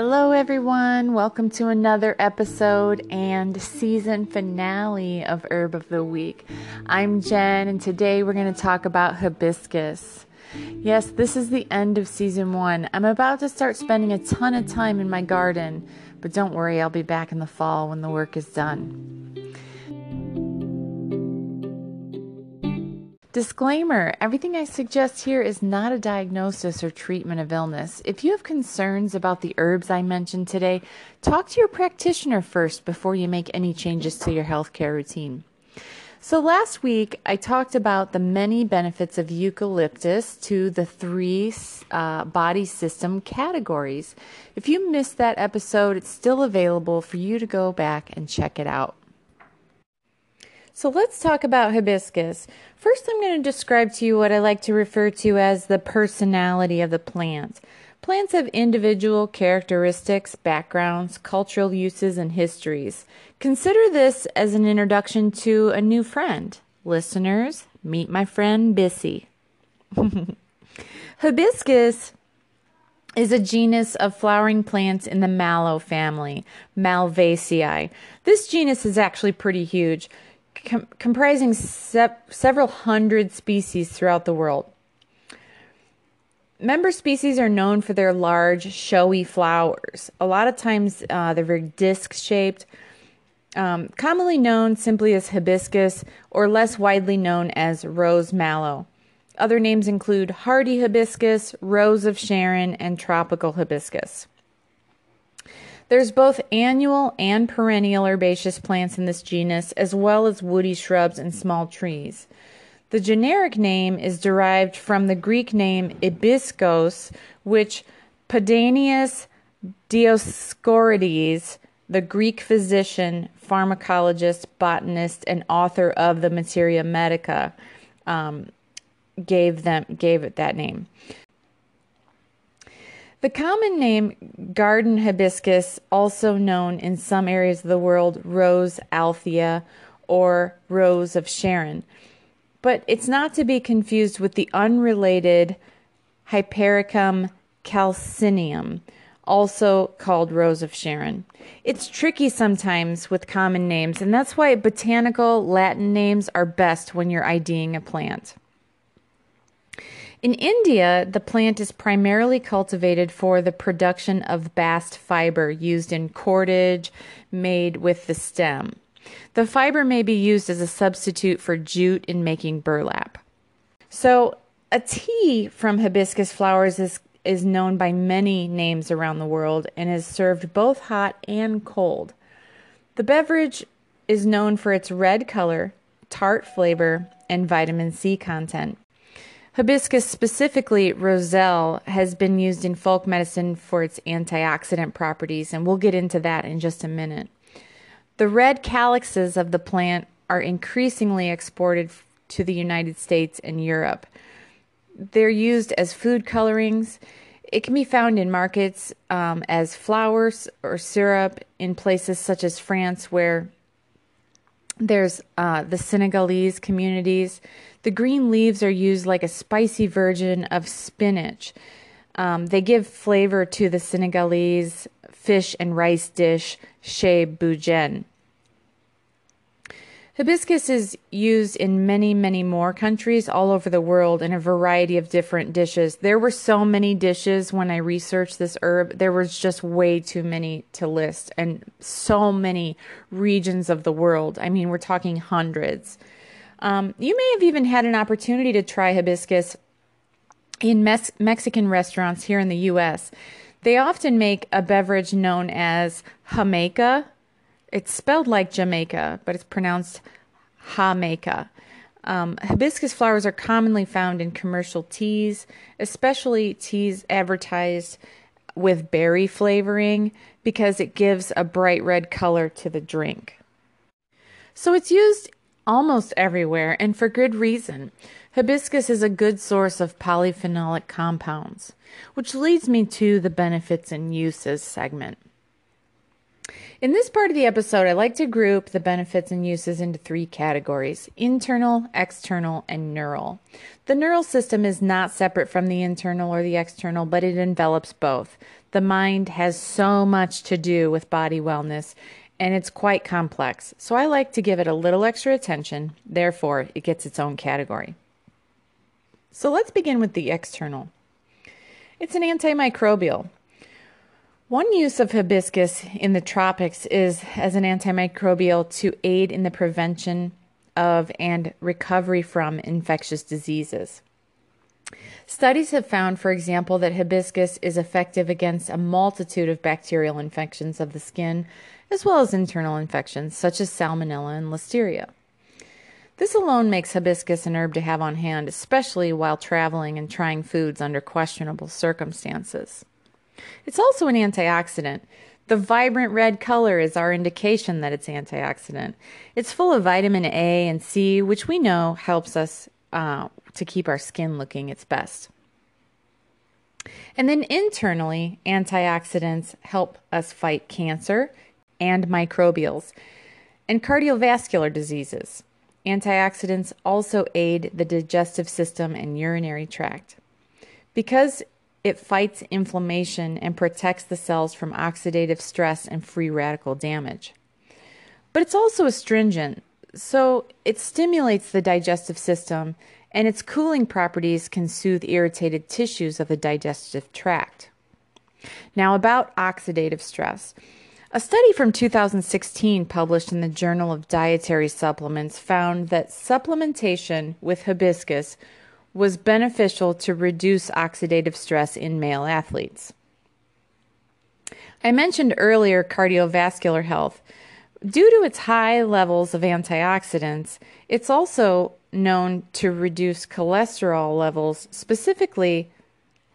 Hello, everyone. Welcome to another episode and season finale of Herb of the Week. I'm Jen, and today we're going to talk about hibiscus. Yes, this is the end of season one. I'm about to start spending a ton of time in my garden, but don't worry, I'll be back in the fall when the work is done. Disclaimer Everything I suggest here is not a diagnosis or treatment of illness. If you have concerns about the herbs I mentioned today, talk to your practitioner first before you make any changes to your healthcare routine. So, last week I talked about the many benefits of eucalyptus to the three uh, body system categories. If you missed that episode, it's still available for you to go back and check it out. So let's talk about hibiscus. First, I'm going to describe to you what I like to refer to as the personality of the plant. Plants have individual characteristics, backgrounds, cultural uses, and histories. Consider this as an introduction to a new friend. Listeners, meet my friend Bissy. Hibiscus is a genus of flowering plants in the mallow family, Malvaceae. This genus is actually pretty huge com- comprising se- several hundred species throughout the world. Member species are known for their large, showy flowers. A lot of times uh, they're very disc shaped, um, commonly known simply as hibiscus or less widely known as rose mallow. Other names include hardy hibiscus, rose of Sharon, and tropical hibiscus. There's both annual and perennial herbaceous plants in this genus, as well as woody shrubs and small trees. The generic name is derived from the Greek name Ibiskos, which Pedanius Dioscorides, the Greek physician, pharmacologist, botanist, and author of the Materia Medica, um, gave them gave it that name. The common name garden hibiscus, also known in some areas of the world Rose althea or Rose of Sharon, but it's not to be confused with the unrelated Hypericum calycinum, also called Rose of Sharon. It's tricky sometimes with common names, and that's why botanical Latin names are best when you're IDing a plant. In India, the plant is primarily cultivated for the production of bast fiber used in cordage made with the stem. The fiber may be used as a substitute for jute in making burlap. So, a tea from hibiscus flowers is, is known by many names around the world and is served both hot and cold. The beverage is known for its red color, tart flavor, and vitamin C content. Hibiscus, specifically roselle, has been used in folk medicine for its antioxidant properties, and we'll get into that in just a minute. The red calyxes of the plant are increasingly exported to the United States and Europe. They're used as food colorings. It can be found in markets um, as flowers or syrup in places such as France, where there's uh, the Senegalese communities. The green leaves are used like a spicy version of spinach. Um, they give flavor to the Senegalese fish and rice dish, thieboudienne. Hibiscus is used in many, many more countries all over the world in a variety of different dishes. There were so many dishes when I researched this herb. There was just way too many to list, and so many regions of the world. I mean, we're talking hundreds. Um, you may have even had an opportunity to try hibiscus in Mes- Mexican restaurants here in the U.S. They often make a beverage known as Jamaica it's spelled like Jamaica, but it's pronounced Jamaica. Um, hibiscus flowers are commonly found in commercial teas, especially teas advertised with berry flavoring because it gives a bright red color to the drink. So it's used almost everywhere and for good reason. Hibiscus is a good source of polyphenolic compounds, which leads me to the benefits and uses segment. In this part of the episode, I like to group the benefits and uses into three categories internal, external, and neural. The neural system is not separate from the internal or the external, but it envelops both. The mind has so much to do with body wellness, and it's quite complex. So I like to give it a little extra attention, therefore, it gets its own category. So let's begin with the external. It's an antimicrobial. One use of hibiscus in the tropics is as an antimicrobial to aid in the prevention of and recovery from infectious diseases. Studies have found, for example, that hibiscus is effective against a multitude of bacterial infections of the skin, as well as internal infections such as salmonella and listeria. This alone makes hibiscus an herb to have on hand, especially while traveling and trying foods under questionable circumstances. It's also an antioxidant. The vibrant red color is our indication that it's antioxidant. It's full of vitamin A and C, which we know helps us uh, to keep our skin looking its best. And then internally, antioxidants help us fight cancer and microbials and cardiovascular diseases. Antioxidants also aid the digestive system and urinary tract. Because it fights inflammation and protects the cells from oxidative stress and free radical damage. But it's also astringent, so it stimulates the digestive system, and its cooling properties can soothe irritated tissues of the digestive tract. Now, about oxidative stress. A study from 2016 published in the Journal of Dietary Supplements found that supplementation with hibiscus was beneficial to reduce oxidative stress in male athletes. I mentioned earlier cardiovascular health. Due to its high levels of antioxidants, it's also known to reduce cholesterol levels, specifically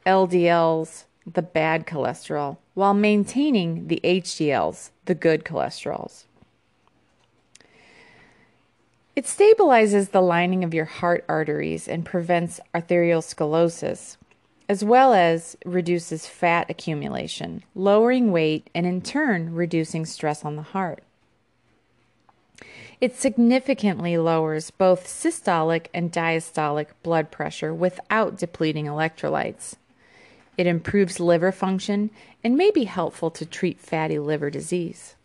LDLs, the bad cholesterol, while maintaining the HDLs, the good cholesterols. It stabilizes the lining of your heart arteries and prevents arteriosclerosis, as well as reduces fat accumulation, lowering weight, and in turn reducing stress on the heart. It significantly lowers both systolic and diastolic blood pressure without depleting electrolytes. It improves liver function and may be helpful to treat fatty liver disease.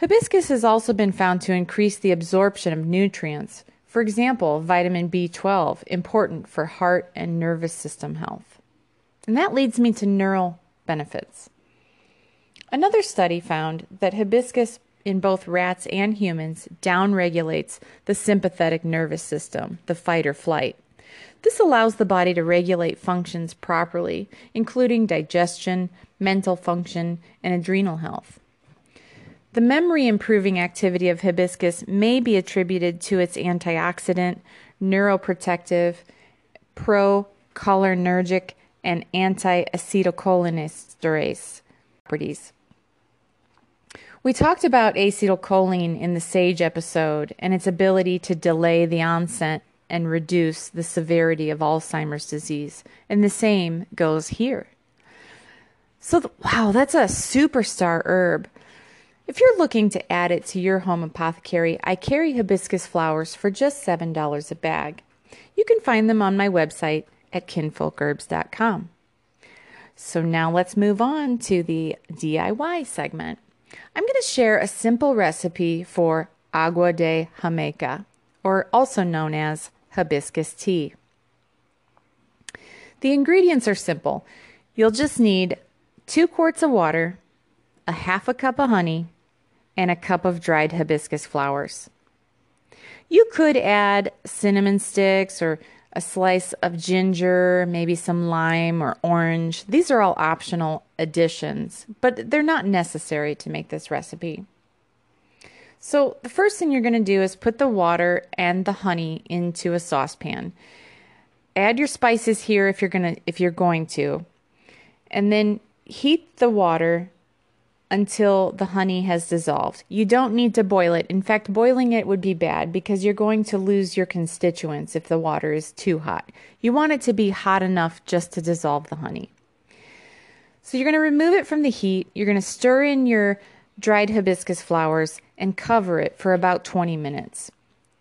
Hibiscus has also been found to increase the absorption of nutrients, for example, vitamin B12, important for heart and nervous system health. And that leads me to neural benefits. Another study found that hibiscus in both rats and humans downregulates the sympathetic nervous system, the fight or flight. This allows the body to regulate functions properly, including digestion, mental function, and adrenal health. The memory improving activity of hibiscus may be attributed to its antioxidant, neuroprotective, pro-cholinergic, and anti-acetylcholinesterase properties. We talked about acetylcholine in the SAGE episode and its ability to delay the onset and reduce the severity of Alzheimer's disease, and the same goes here. So, wow, that's a superstar herb. If you're looking to add it to your home apothecary, I carry hibiscus flowers for just $7 a bag. You can find them on my website at kinfolkherbs.com. So now let's move on to the DIY segment. I'm going to share a simple recipe for agua de Jamaica, or also known as hibiscus tea. The ingredients are simple. You'll just need two quarts of water, a half a cup of honey, and a cup of dried hibiscus flowers. You could add cinnamon sticks or a slice of ginger, maybe some lime or orange. These are all optional additions, but they're not necessary to make this recipe. So, the first thing you're going to do is put the water and the honey into a saucepan. Add your spices here if you're going to if you're going to. And then heat the water until the honey has dissolved. You don't need to boil it. In fact, boiling it would be bad because you're going to lose your constituents if the water is too hot. You want it to be hot enough just to dissolve the honey. So you're going to remove it from the heat. You're going to stir in your dried hibiscus flowers and cover it for about 20 minutes.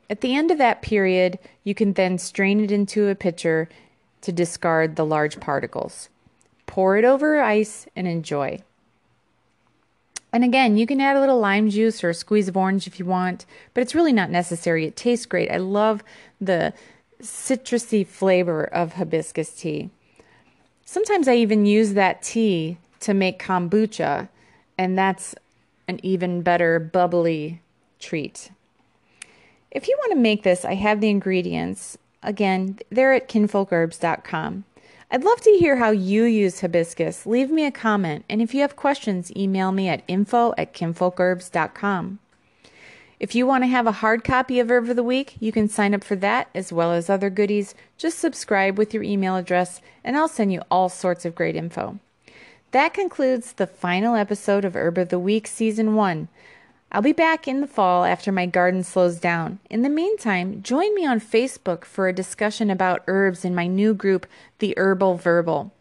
At the end of that period, you can then strain it into a pitcher to discard the large particles. Pour it over ice and enjoy. And again, you can add a little lime juice or a squeeze of orange if you want, but it's really not necessary. It tastes great. I love the citrusy flavor of hibiscus tea. Sometimes I even use that tea to make kombucha, and that's an even better bubbly treat. If you want to make this, I have the ingredients. Again, they're at kinfolkherbs.com. I'd love to hear how you use hibiscus. Leave me a comment, and if you have questions, email me at info at kinfolkherbs.com. If you want to have a hard copy of Herb of the Week, you can sign up for that as well as other goodies. Just subscribe with your email address, and I'll send you all sorts of great info. That concludes the final episode of Herb of the Week Season 1. I'll be back in the fall after my garden slows down. In the meantime, join me on Facebook for a discussion about herbs in my new group, The Herbal Verbal.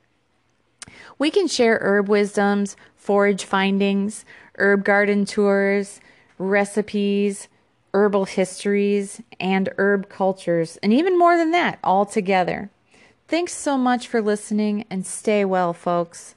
We can share herb wisdoms, forage findings, herb garden tours, recipes, herbal histories, and herb cultures, and even more than that, all together. Thanks so much for listening and stay well, folks.